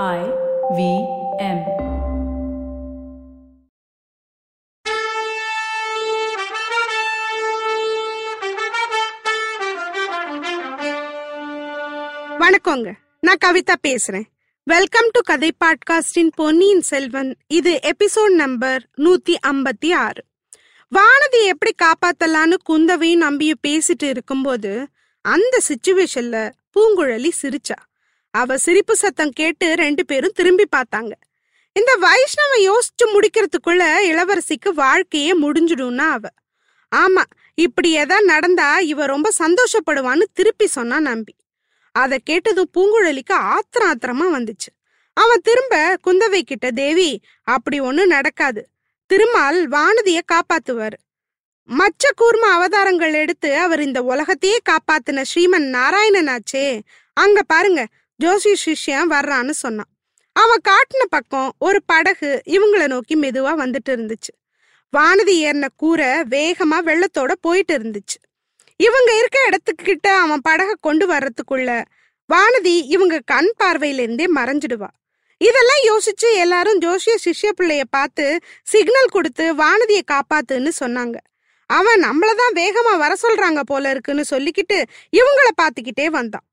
I V M. வணக்கங்க. நான் கவிதா பேசுறேன். வெல்கம் டு கதை பாட்காஸ்டின் பொன்னியின் செல்வன் இது எபிசோட் நம்பர் நூத்தி ஐம்பத்தி ஆறு. வானதி எப்படி காப்பாத்தலான்னு குந்தவையும் நம்பியும் பேசிட்டு இருக்கும்போது அந்த சுச்சுவேஷன்ல பூங்குழலி சிரிச்சா. அவ சிரிப்பு சத்தம் கேட்டு ரெண்டு பேரும் திரும்பி பார்த்தாங்க. இந்த வைஷ்ணவ யோசிச்சு முடிக்கிறதுக்குள்ள இளவரசிக்கு வாழ்க்கையே முடிஞ்சிடும்னா அவ. ஆமா இப்படி எதா நடந்தா இவ ரொம்ப சந்தோஷப்படுவான்னு திருப்பி சொன்னா நம்பி. அதை கேட்டதும் பூங்குழலிக்கு ஆத்திரம் ஆத்திரமா வந்துச்சு. அவன் திரும்ப குந்தவை கிட்ட தேவி அப்படி ஒண்ணும் நடக்காது. திருமால் வானதிய காப்பாத்துவாரு. மச்ச கூர்ம அவதாரங்கள் எடுத்து அவர் இந்த உலகத்தையே காப்பாத்தின ஸ்ரீமன் நாராயணனாச்சே. அங்க பாருங்க ஜோசி சிஷ்யன் வர்றான்னு சொன்னான். அவன் காட்டின பக்கம் ஒரு படகு இவங்கள நோக்கி மெதுவா வந்துட்டு இருந்துச்சு. வானதி ஏறின கூரை வேகமா வெள்ளத்தோட போயிட்டு இருந்துச்சு. இவங்க இருக்க இடத்துக்கிட்ட அவன் படகை கொண்டு வர்றதுக்குள்ள வானதி இவங்க கண் பார்வையிலேருந்தே மறைஞ்சிடுவா. இதெல்லாம் யோசிச்சு எல்லாரும் ஜோஷிய சிஷ்ய பிள்ளைய பார்த்து சிக்னல் கொடுத்து வானதியை காப்பாத்துன்னு சொன்னாங்க. அவன் நம்மளதான் வேகமா வர சொல்றாங்க போல இருக்குன்னு சொல்லிக்கிட்டு இவங்கள பார்த்துக்கிட்டே வந்தான்.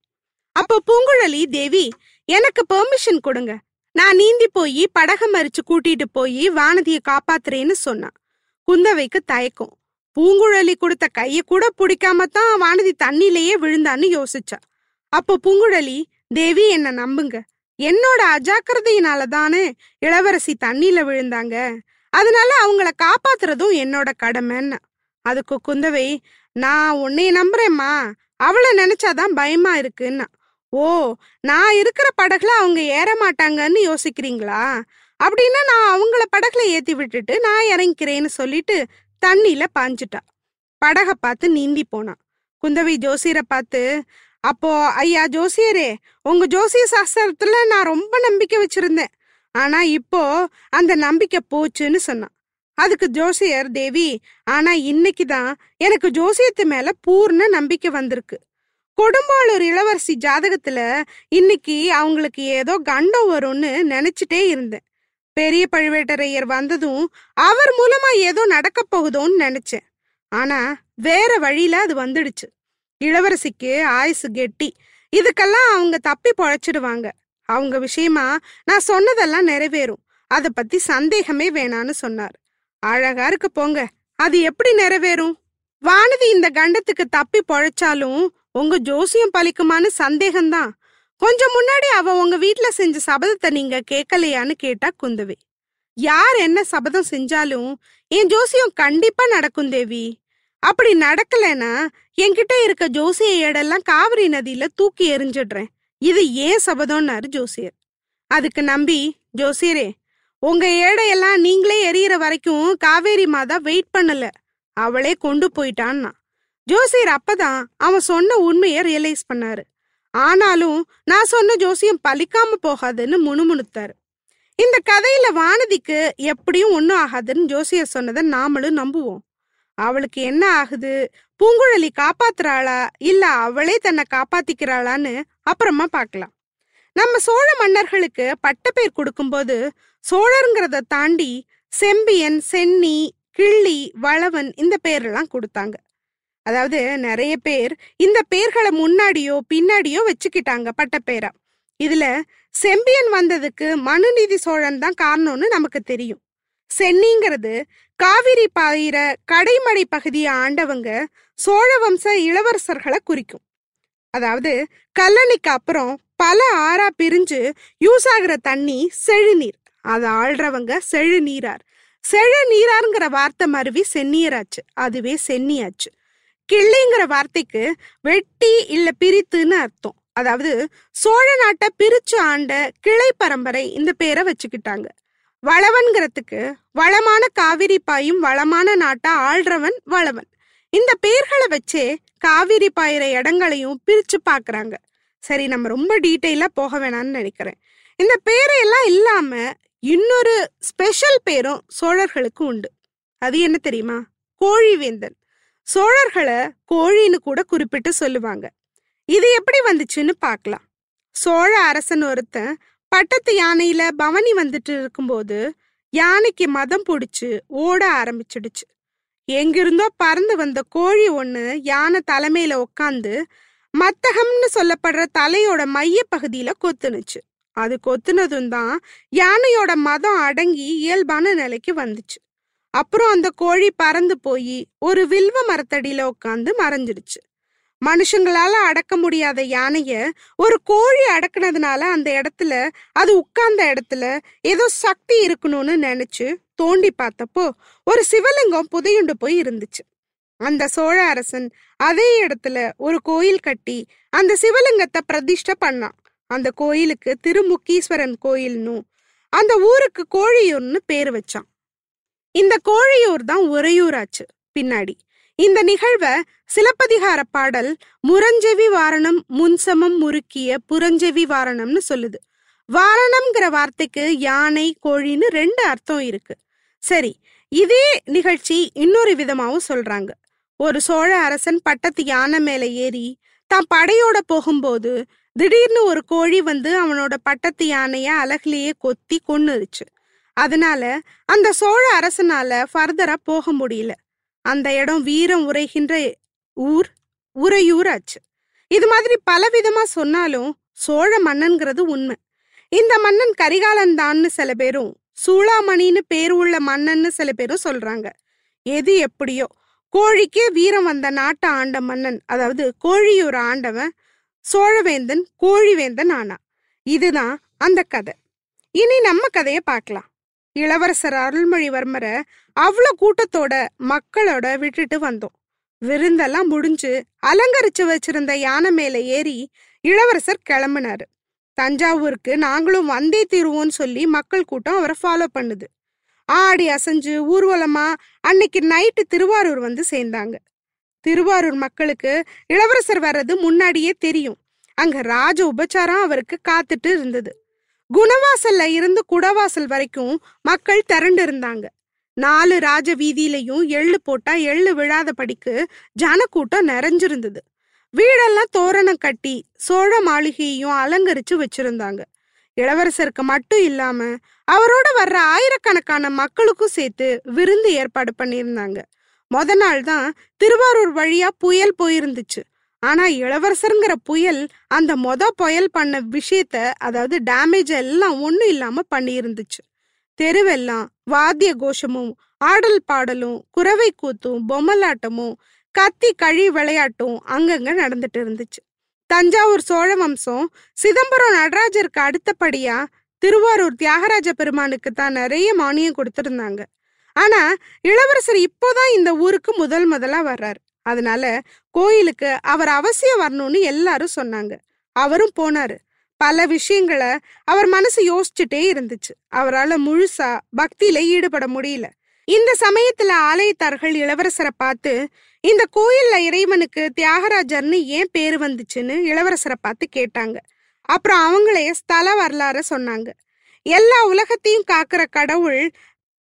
அப்ப பூங்குழலி தேவி எனக்கு பெர்மிஷன் கொடுங்க. நான் நீந்தி போய் படக மறிச்சு கூட்டிட்டு போய் வானதியை காப்பாத்துறேன்னு சொன்னான். குந்தவைக்கு தயக்கம். பூங்குழலி கொடுத்த கைய கூட பிடிக்காம தான் வானதி தண்ணிலேயே விழுந்தான்னு யோசிச்சா. அப்போ பூங்குழலி தேவி என்ன நம்புங்க. என்னோட அஜாக்கிரதையினால தானே இளவரசி தண்ணியில விழுந்தாங்க. அதனால அவங்கள காப்பாத்துறதும் என்னோட கடமைன்னு. அதுக்கு குந்தவை நான் உன்னைய நம்புறேம்மா. அவளை நினைச்சாதான் பயமா இருக்குன்னா. ஓ! நான் இருக்கிற படகுல அவங்க ஏற மாட்டாங்கன்னு யோசிக்கிறீங்களா? அப்படின்னா நான் அவங்கள படகுல ஏத்தி விட்டுட்டு நான் இறங்கிக்கிறேன்னு சொல்லிட்டு தண்ணியில பாஞ்சிட்டா. படகை பார்த்து நீந்தி போனான் குந்தவி ஜோசியரை பார்த்து அப்போ ஐயா ஜோசியரே உங்க ஜோசிய சாஸ்திரத்துல நான் ரொம்ப நம்பிக்கை வச்சிருந்தேன். ஆனா இப்போ அந்த நம்பிக்கை போச்சுன்னு சொன்னான் அதுக்கு ஜோசியர் தேவி ஆனா இன்னைக்குதான் எனக்கு ஜோசியத்து மேல பூர்ண நம்பிக்கை வந்திருக்கு. கொடும்பாளூர் இளவரசி ஜாதகத்துல இன்னைக்கு அவங்களுக்கு ஏதோ கண்டம் வரும்னு நினைச்சிட்டே இருந்தேன். பெரிய பழுவேட்டரையர் வந்ததும் அவர் மூலமா ஏதோ நடக்க போகுதோன்னு நினைச்சேன். ஆனா வேற வழியில அது வந்துடுச்சு. இளவரசிக்கு ஆயுசு கெட்டி இதுக்கெல்லாம் அவங்க தப்பி பொழைச்சிடுவாங்க. அவங்க விஷயமா நான் சொன்னதெல்லாம் நிறைவேறும். அத பத்தி சந்தேகமே வேணான்னு சொன்னார். அழகா இருக்கு போங்க. அது எப்படி நிறைவேறும்? வானதி இந்த கண்டத்துக்கு தப்பி பொழைச்சாலும் உங்க ஜோசியம் பழிக்குமான்னு சந்தேகம்தான். கொஞ்சம் முன்னாடி அவ உங்க வீட்ல செஞ்ச சபதத்தை நீங்க கேட்கலையான்னு கேட்டா குந்தவி. யார் என்ன சபதம் செஞ்சாலும் என் ஜோசியம் கண்டிப்பா நடக்கும் தேவி. அப்படி நடக்கலைன்னா என்கிட்ட இருக்க ஜோசிய ஏடெல்லாம் காவிரி நதியில தூக்கி எரிஞ்சிடுறேன் இது ஏன் சபதம்னாரு ஜோசியர்? அதுக்கு நம்பி ஜோசியரே உங்க ஏடையெல்லாம் நீங்களே எரியற வரைக்கும் காவேரி மாதா வெயிட் பண்ணல. அவளே கொண்டு போயிட்டான்னா? ஜோசியர் அப்பதான் அவன் சொன்ன உண்மையை ரியலைஸ் பண்ணாரு. ஆனாலும் நான் சொன்ன ஜோசியம் பலிக்காம போகாதுன்னு முணுமுணுத்தாரு. இந்த கதையில வானதிக்கு எப்படியும் ஒன்றும் ஆகாதுன்னு ஜோசியர் சொன்னதை நாமளும் நம்புவோம். அவளுக்கு என்ன ஆகுது? பூங்குழலி காப்பாத்துறாளா? இல்ல அவளே தன்னை காப்பாத்திக்கிறாளான்னு அப்புறமா பார்க்கலாம். நம்ம சோழ மன்னர்களுக்கு பட்டப்பேர் கொடுக்கும்போது சோழருங்கிறத தாண்டி செம்பியன் சென்னி கிள்ளி வளவன் இந்த பேரெல்லாம் கொடுத்தாங்க. அதாவது நிறைய பேர் இந்த பேர்களை முன்னாடியோ பின்னாடியோ வச்சுக்கிட்டாங்க பட்டப்பேரா. இதுல செம்பியன் வந்ததுக்கு மனுநீதி சோழன் தான் காரணம்னு நமக்கு தெரியும். சென்னிங்கிறது காவிரி பாயிர கடைமடை பகுதியை ஆண்டவங்க சோழ வம்ச இளவரசர்களை குறிக்கும். அதாவது கல்லணைக்கு அப்புறம் பல ஆறா பிரிஞ்சு யூஸ் ஆகுற தண்ணி செழுநீர். அதை ஆள்றவங்க செழுநீரார். செழுநீராருங்கிற வார்த்தை மருவி சென்னியராச்சு அதுவே சென்னியாச்சு கிள்ளிங்கிற வார்த்தைக்கு வெட்டி இல்ல பிரித்துன்னு அர்த்தம். அதாவது சோழ நாட்டை பிரிச்சு ஆண்ட கிளை பரம்பரை இந்த பேரை வச்சுக்கிட்டாங்க. வளவன்கிறதுக்கு வளமான காவிரி பாயும் வளமான நாட்டை ஆள்றவன் வளவன். இந்த பேர்களை வச்சே காவிரி பாயிற இடங்களையும் பிரிச்சு பாக்குறாங்க. சரி நம்ம ரொம்ப டீட்டெயிலா போக வேணாம்னு நினைக்கிறேன். இந்த பேரையெல்லாம் இல்லாம இன்னொரு ஸ்பெஷல் பேரும் சோழர்களுக்கு உண்டு. அது என்ன தெரியுமா? கோழிவேந்தன். சோழர்களை கோழின்னு கூட குறிப்பிட்டு சொல்லுவாங்க. இது எப்படி வந்துச்சுன்னு பார்க்கலாம். சோழ அரசன் ஒருத்தன் பட்டத்து யானையில பவனி வந்துட்டு இருக்கும்போது யானைக்கு மதம் பிடிச்சு ஓட ஆரம்பிச்சிடுச்சு. எங்கிருந்தோ பறந்து வந்த கோழி ஒன்று யானை தலைமையில உக்காந்து மத்தகம்னு சொல்லப்படுற தலையோட மைய பகுதியில கொத்துனுச்சு. அது கொத்துனதும் தான் யானையோட மதம் அடங்கி இயல்பான நிலைக்கு வந்துச்சு. அப்புறம் அந்த கோழி பறந்து போய் ஒரு வில்வ மரத்தடியில உட்காந்து மறைஞ்சிடுச்சு. மனுஷங்களால அடக்க முடியாத யானைய ஒரு கோழி அடக்குனதுனால அந்த இடத்துல அது உட்கார்ந்த இடத்துல ஏதோ சக்தி இருக்கணும்னு நினைச்சு தோண்டி பார்த்தப்போ ஒரு சிவலிங்கம் புதையுண்டு போய் இருந்துச்சு. அந்த சோழ அரசன் அதே இடத்துல ஒரு கோயில் கட்டி அந்த சிவலிங்கத்தை பிரதிஷ்டை பண்ணான். அந்த கோயிலுக்கு திருமுக்கீஸ்வரன் கோயில்னும் அந்த ஊருக்கு கோழியூர்னு பேர் வச்சான். இந்த கோழியூர் தான் உறையூராச்சு பின்னாடி. இந்த நிகழ்வை சிலப்பதிகார பாடல் முரஞ்செவி வாரணம் முன்சமம் முறுக்கிய புரஞ்செவி வாரணம்னு சொல்லுது. வாரணம்ங்கிற வார்த்தைக்கு யானை கோழின்னு ரெண்டு அர்த்தம் இருக்கு. சரி இதே நிகழ்ச்சி இன்னொரு விதமாவும் சொல்றாங்க. ஒரு சோழ அரசன் பட்டத்து யானை மேல ஏறி தான் படையோட போகும்போது திடீர்னு ஒரு கோழி வந்து அவனோட பட்டத்து யானைய அழகுலேயே கொத்தி கொன்னுருச்சு. அதனால அந்த சோழ அரசனால ஃபர்தரா போக முடியல. அந்த இடம் வீரம் உரைகின்ற ஊர் உறையூர் ஆச்சு. இது மாதிரி பலவிதமா சொன்னாலும் சோழ மன்னன்கிறது உண்மை. இந்த மன்னன் கரிகாலன் தான்னு சில பேரும் சூளாமணின்னு பேர் உள்ள மன்னன்னு சில பேரும் சொல்றாங்க. எது எப்படியோ கோழிக்கே வீரம் வந்த நாட்டை ஆண்ட மன்னன் அதாவது கோழியூர் ஆண்டவன் சோழவேந்தன் கோழிவேந்தன் ஆனா இதுதான் அந்த கதை. இனி நம்ம கதையை பார்க்கலாம். இளவரசர் அருள்மொழிவர்மரை அவ்வளோ கூட்டத்தோட மக்களோட விட்டுட்டு வந்தோம். விருந்தெல்லாம் முடிஞ்சு அலங்கரிச்சு வச்சிருந்த யானை மேல ஏறி இளவரசர் கிளம்புனாரு. தஞ்சாவூருக்கு நாங்களும் வந்தே தீருவோம்னு சொல்லி மக்கள் கூட்டம் அவரை ஃபாலோ பண்ணுது. ஆடி அசைஞ்சு ஊர்வலமா அன்னைக்கு நைட்டு திருவாரூர் வந்து சேர்ந்தாங்க. திருவாரூர் மக்களுக்கு இளவரசர் வர்றது முன்னாடியே தெரியும். அங்க ராஜ உபச்சாரம் அவருக்கு காத்துட்டு இருந்தது. குணவாசல்ல இருந்து குடவாசல் வரைக்கும் மக்கள் திரண்டு இருந்தாங்க நாலு ராஜ வீதியிலையும் எள்ளு போட்டா எள்ளு விழாத படிக்கு ஜனக்கூட்டம் நிறைஞ்சிருந்தது. வீடெல்லாம் தோரணம் கட்டி சோழ மாளிகையையும் அலங்கரிச்சு வச்சிருந்தாங்க. இளவரசருக்கு மட்டும் இல்லாம அவரோட வர்ற ஆயிரக்கணக்கான மக்களுக்கும் சேர்த்து விருந்து ஏற்பாடு பண்ணியிருந்தாங்க. மொத நாள் தான் திருவாரூர் வழியா புயல் போயிருந்துச்சு. ஆனா இளவரசருங்கிற புயல் அந்த மொத புயல் பண்ண விஷயத்த அதாவது டேமேஜ் எல்லாம் ஒண்ணும் இல்லாம பண்ணியிருந்துச்சு. தெருவெல்லாம் வாத்திய கோஷமும் ஆடல் பாடலும் குறவை கூத்தும் பொம்மலாட்டமும் கத்தி கழி விளையாட்டும் அங்கங்க நடந்துட்டு இருந்துச்சு. தஞ்சாவூர் சோழ வம்சம் சிதம்பரம் நடராஜருக்கு அடுத்தபடியா திருவாரூர் தியாகராஜ பெருமானுக்கு தான் நிறைய மானியம் கொடுத்துருந்தாங்க. ஆனா இளவரசர் இப்போதான் இந்த ஊருக்கு முதல் முதலா வர்றாரு. அதனால கோயிலுக்கு அவர் அவசியம் வரணும்னு எல்லாரும் சொன்னாங்க. அவரும் போனாரு. பல விஷயங்களை அவர் மனசு யோசிச்சுட்டே இருந்துச்சு. அவரால் முழுசா பக்தியில ஈடுபட முடியல. இந்த சமயத்துல ஆலயத்தார்கள் இளவரசரை பார்த்து இந்த கோயில்ல இறைவனுக்கு தியாகராஜர்னு ஏன் பேர் வந்துச்சுன்னு இளவரசரை பார்த்து கேட்டாங்க. அப்புறம் அவங்களே ஸ்தல வரலாற சொன்னாங்க. எல்லா உலகத்தையும் காக்குற கடவுள்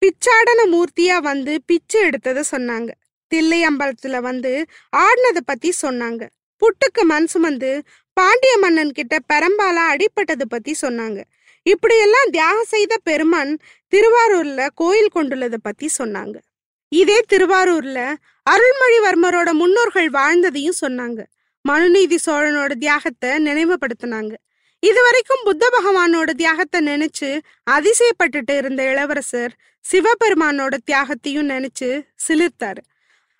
பிச்சாடன மூர்த்தியா வந்து பிச்சை எடுத்ததை சொன்னாங்க. தில்லையம்பலத்துல வந்து ஆடினதை பத்தி சொன்னாங்க. புட்டுக்கு மண் சுமந்து பாண்டிய மன்னன் கிட்ட பெரம்பாலா அடிப்பட்டது பத்தி சொன்னாங்க. இப்படியெல்லாம் தியாகம் செய்த பெருமான் திருவாரூர்ல கோயில் கொண்டுள்ளதை பத்தி சொன்னாங்க. இதே திருவாரூர்ல அருள்மொழிவர்மரோட முன்னோர்கள் வாழ்ந்ததையும் சொன்னாங்க. மனுநீதி சோழனோட தியாகத்தை நினைவுபடுத்தினாங்க. இதுவரைக்கும் புத்த பகவானோட தியாகத்தை நினைச்சு அதிசயப்பட்டுட்டு இருந்த இளவரசர் சிவபெருமானோட தியாகத்தையும் நினைச்சு சிலிர்த்தாரு.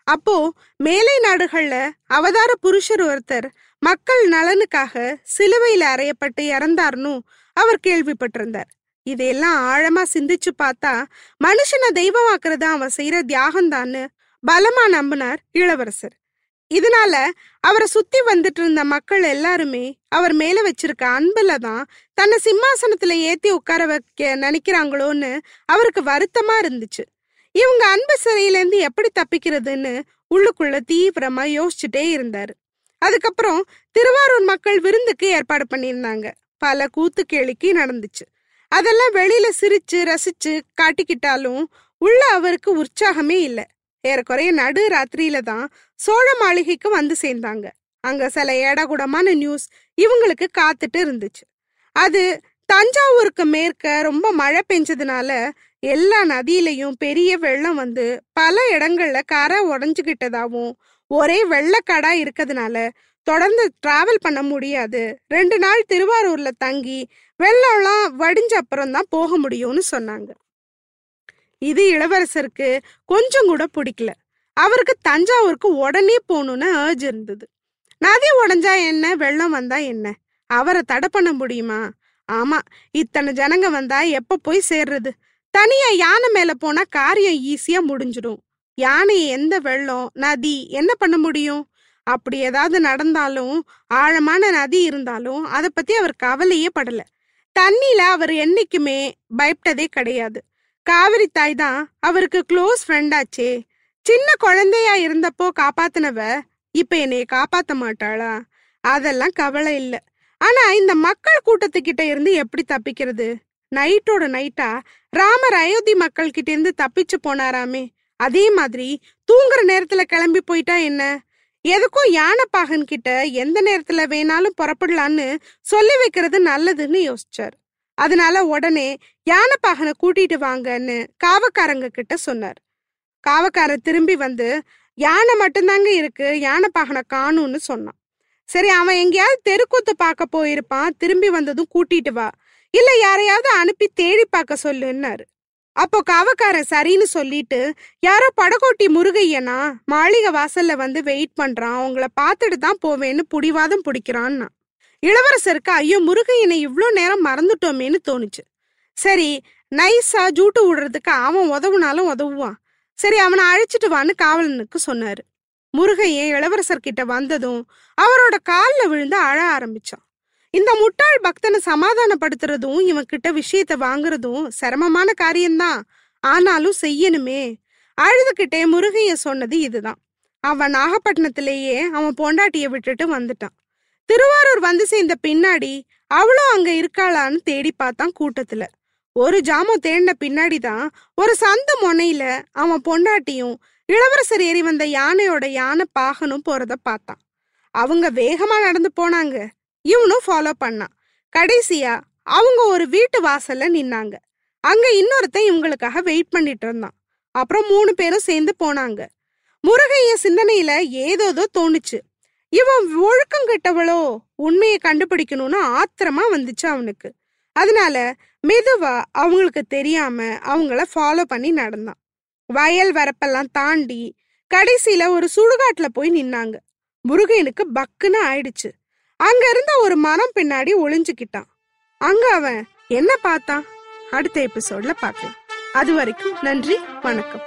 அப்போ மேலை நாடுகள்ல அவதார புருஷர் ஒருத்தர் மக்கள் நலனுக்காக சிலுவையில அறையப்பட்டு இறந்தார்னும் அவர் கேள்விப்பட்டிருந்தார். இதையெல்லாம் ஆழமா சிந்திச்சு பார்த்தா மனுஷனை தெய்வமாக்குறதா அவன் செய்யற தியாகம்தான்னு பலமா நம்பினார் இளவரசர். இதனால அவரை சுத்தி வந்துட்டு இருந்த மக்கள் எல்லாருமே அவர் மேல வச்சிருக்க அன்புல தான் தன்னை சிம்மாசனத்துல ஏத்தி உட்கார வைக்க நினைக்கிறாங்களோன்னு அவருக்கு வருத்தமா இருந்துச்சு. இவங்க அன்பு சிறையிலேருந்து எப்படி தப்பிக்கிறதுன்னு உள்ளுக்குள்ள தீவிரமா யோசிச்சுட்டே இருந்தாரு. அதுக்கப்புறம் திருவாரூர் மக்கள் விருந்துக்கு ஏற்பாடு பண்ணியிருந்தாங்க. பல கூத்து கேளிக்கை நடந்துச்சு. அதெல்லாம் வெளியில சிரிச்சு ரசிச்சு காட்டிக்கிட்டாலும் உள்ள அவருக்கு உற்சாகமே இல்லை. ஏறக்குறைய நடு ராத்திரியில தான் சோழ மாளிகைக்கு வந்து சேர்ந்தாங்க. அங்க சில ஏடகுடமான நியூஸ் இவங்களுக்கு காத்துட்டு இருந்துச்சு. அது தஞ்சாவூருக்கு மேற்க ரொம்ப மழை பெஞ்சதுனால எல்லா நதியிலையும் பெரிய வெள்ளம் வந்து பல இடங்கள்ல கரை உடஞ்சுகிட்டதாவும் ஒரே வெள்ளக்காடா இருக்கிறதுனால தொடர்ந்து டிராவல் பண்ண முடியாது. ரெண்டு நாள் திருவாரூர்ல தங்கி வெள்ளம்லாம் வடிஞ்ச அப்புறம் தான் போக முடியும்னு சொன்னாங்க. இது இளவரசருக்கு கொஞ்சம் கூட பிடிக்கல. அவருக்கு தஞ்சாவூருக்கு உடனே போகணும்னு ஏர்ஜ் இருந்தது. நதி உடஞ்சா என்ன வெள்ளம் வந்தா என்ன? அவரை தடை பண்ண முடியுமா? ஆமா இத்தனை ஜனங்க வந்தா எப்ப போய் சேர்றது? தனியா யானை மேல போனா காரியம் ஈஸியா முடிஞ்சிடும். யானையை எந்த வெள்ளம் நதி என்ன பண்ண முடியும்? அப்படி ஏதாவது நடந்தாலும் ஆழமான நதி இருந்தாலும் அதை பத்தி அவர் கவலையே படல. தண்ணியில அவர் என்னைக்குமே பயப்பட்டதே கிடையாது. காவிரி தாய் தான் அவருக்கு க்ளோஸ் ஃப்ரெண்டாச்சே சின்ன குழந்தையா இருந்தப்போ காப்பாத்தினவ இப்ப என்னைய காப்பாத்த மாட்டாளா? அதெல்லாம் கவலை இல்லை. ஆனா இந்த மக்கள் கூட்டத்துக்கிட்ட இருந்து எப்படி தப்பிக்கிறது? நைட்டோட நைட்டா ராமர் அயோத்தி மக்கள் கிட்ட இருந்து தப்பிச்சு போனாராமே. அதே மாதிரி தூங்குற நேரத்துல கிளம்பி போயிட்டா என்ன? எதுக்கும் யானைப்பாகன் கிட்ட எந்த நேரத்துல வேணாலும் புறப்படலான்னு சொல்லி வைக்கிறது நல்லதுன்னு யோசிச்சார். அதனால உடனே யானைப்பாகனை கூட்டிட்டு வாங்கன்னு காவக்காரங்க கிட்ட சொன்னார். காவக்காரன் திரும்பி வந்து யானை மட்டும்தாங்க இருக்கு யானைப்பாகனை காணும்னு சொன்னான். சரி அவன் எங்கேயாவது தெருக்கூத்து பார்க்க போயிருப்பான் திரும்பி வந்ததும் கூட்டிட்டு வா. இல்ல யாரையாவது அனுப்பி தேடி பார்க்க சொல்லுன்னாரு. அப்போ காவக்காரன் சரின்னு சொல்லிட்டு யாரோ படகோட்டி முருகையனா? மாளிகை வாசல்ல வந்து வெயிட் பண்றான். அவங்கள பார்த்துட்டு தான் போவேன்னு புடிவாதம் பிடிக்கிறான்னா? இளவரசருக்கு ஐயோ முருகையனை இவ்வளோ நேரம் மறந்துட்டோமேன்னு தோணுச்சு. சரி நைஸா ஜூட்டு விடுறதுக்கு அவன் உதவுனாலும் உதவுவான். சரி அவனை அழைச்சிட்டு வான்னு காவலனுக்கு சொன்னாரு. முருகையன் இளவரசர் கிட்ட வந்ததும் அவரோட காலில் விழுந்து அழ ஆரம்பிச்சான். இந்த முட்டாள் பக்தனை சமாதானப்படுத்துறதும் இவன் கிட்ட விஷயத்த வாங்குறதும் சிரமமான காரியம்தான். ஆனாலும் செய்யணுமே. அழுதுகிட்டே முருகைய சொன்னது இதுதான். அவன் நாகப்பட்டினத்திலேயே அவன் பொண்டாட்டிய விட்டுட்டு வந்துட்டான். திருவாரூர் வந்து சேர்ந்த பின்னாடி அவளும் அங்க இருக்காளான்னு தேடி பார்த்தான் கூட்டத்துல. ஒரு ஜாமம் தேடின பின்னாடி தான் ஒரு சந்த முனையில அவன் பொண்டாட்டியும் இளவரசர் ஏறி வந்த யானையோட யானை பாகனும் போறத பார்த்தான். அவங்க வேகமா நடந்து போனாங்க. இவனும் ஃபாலோ பண்ணான். கடைசியா அவங்க ஒரு வீட்டு வாசல்ல நின்னாங்க. அங்க இன்னொருத்தன் இவங்களுக்காக வெயிட் பண்ணிட்டு இருந்தான். அப்புறம் மூணு பேரும் சேர்ந்து போனாங்க. முருகைய சிந்தனையில ஏதோதோ தோணுச்சு. இவன் ஒழுக்கம் கெட்டவளோ? உண்மையை கண்டுபிடிக்கணும்னு ஆத்திரமா வந்துச்சு அவனுக்கு. அதனால மெதுவா அவங்களுக்கு தெரியாம அவங்கள ஃபாலோ பண்ணி நடந்தான். வயல் வரப்பெல்லாம் தாண்டி கடைசியில ஒரு சுடுகாட்டுல போய் நின்னாங்க. முருகனுக்கு பக்குன்னு ஆயிடுச்சு. அங்க இருந்த ஒரு மரம் பின்னாடி ஒளிஞ்சுக்கிட்டான். அங்க அவன் என்ன பார்த்தான்? அடுத்த எபிசோட்ல பார்க்கலாம் அது வரைக்கும் நன்றி வணக்கம்.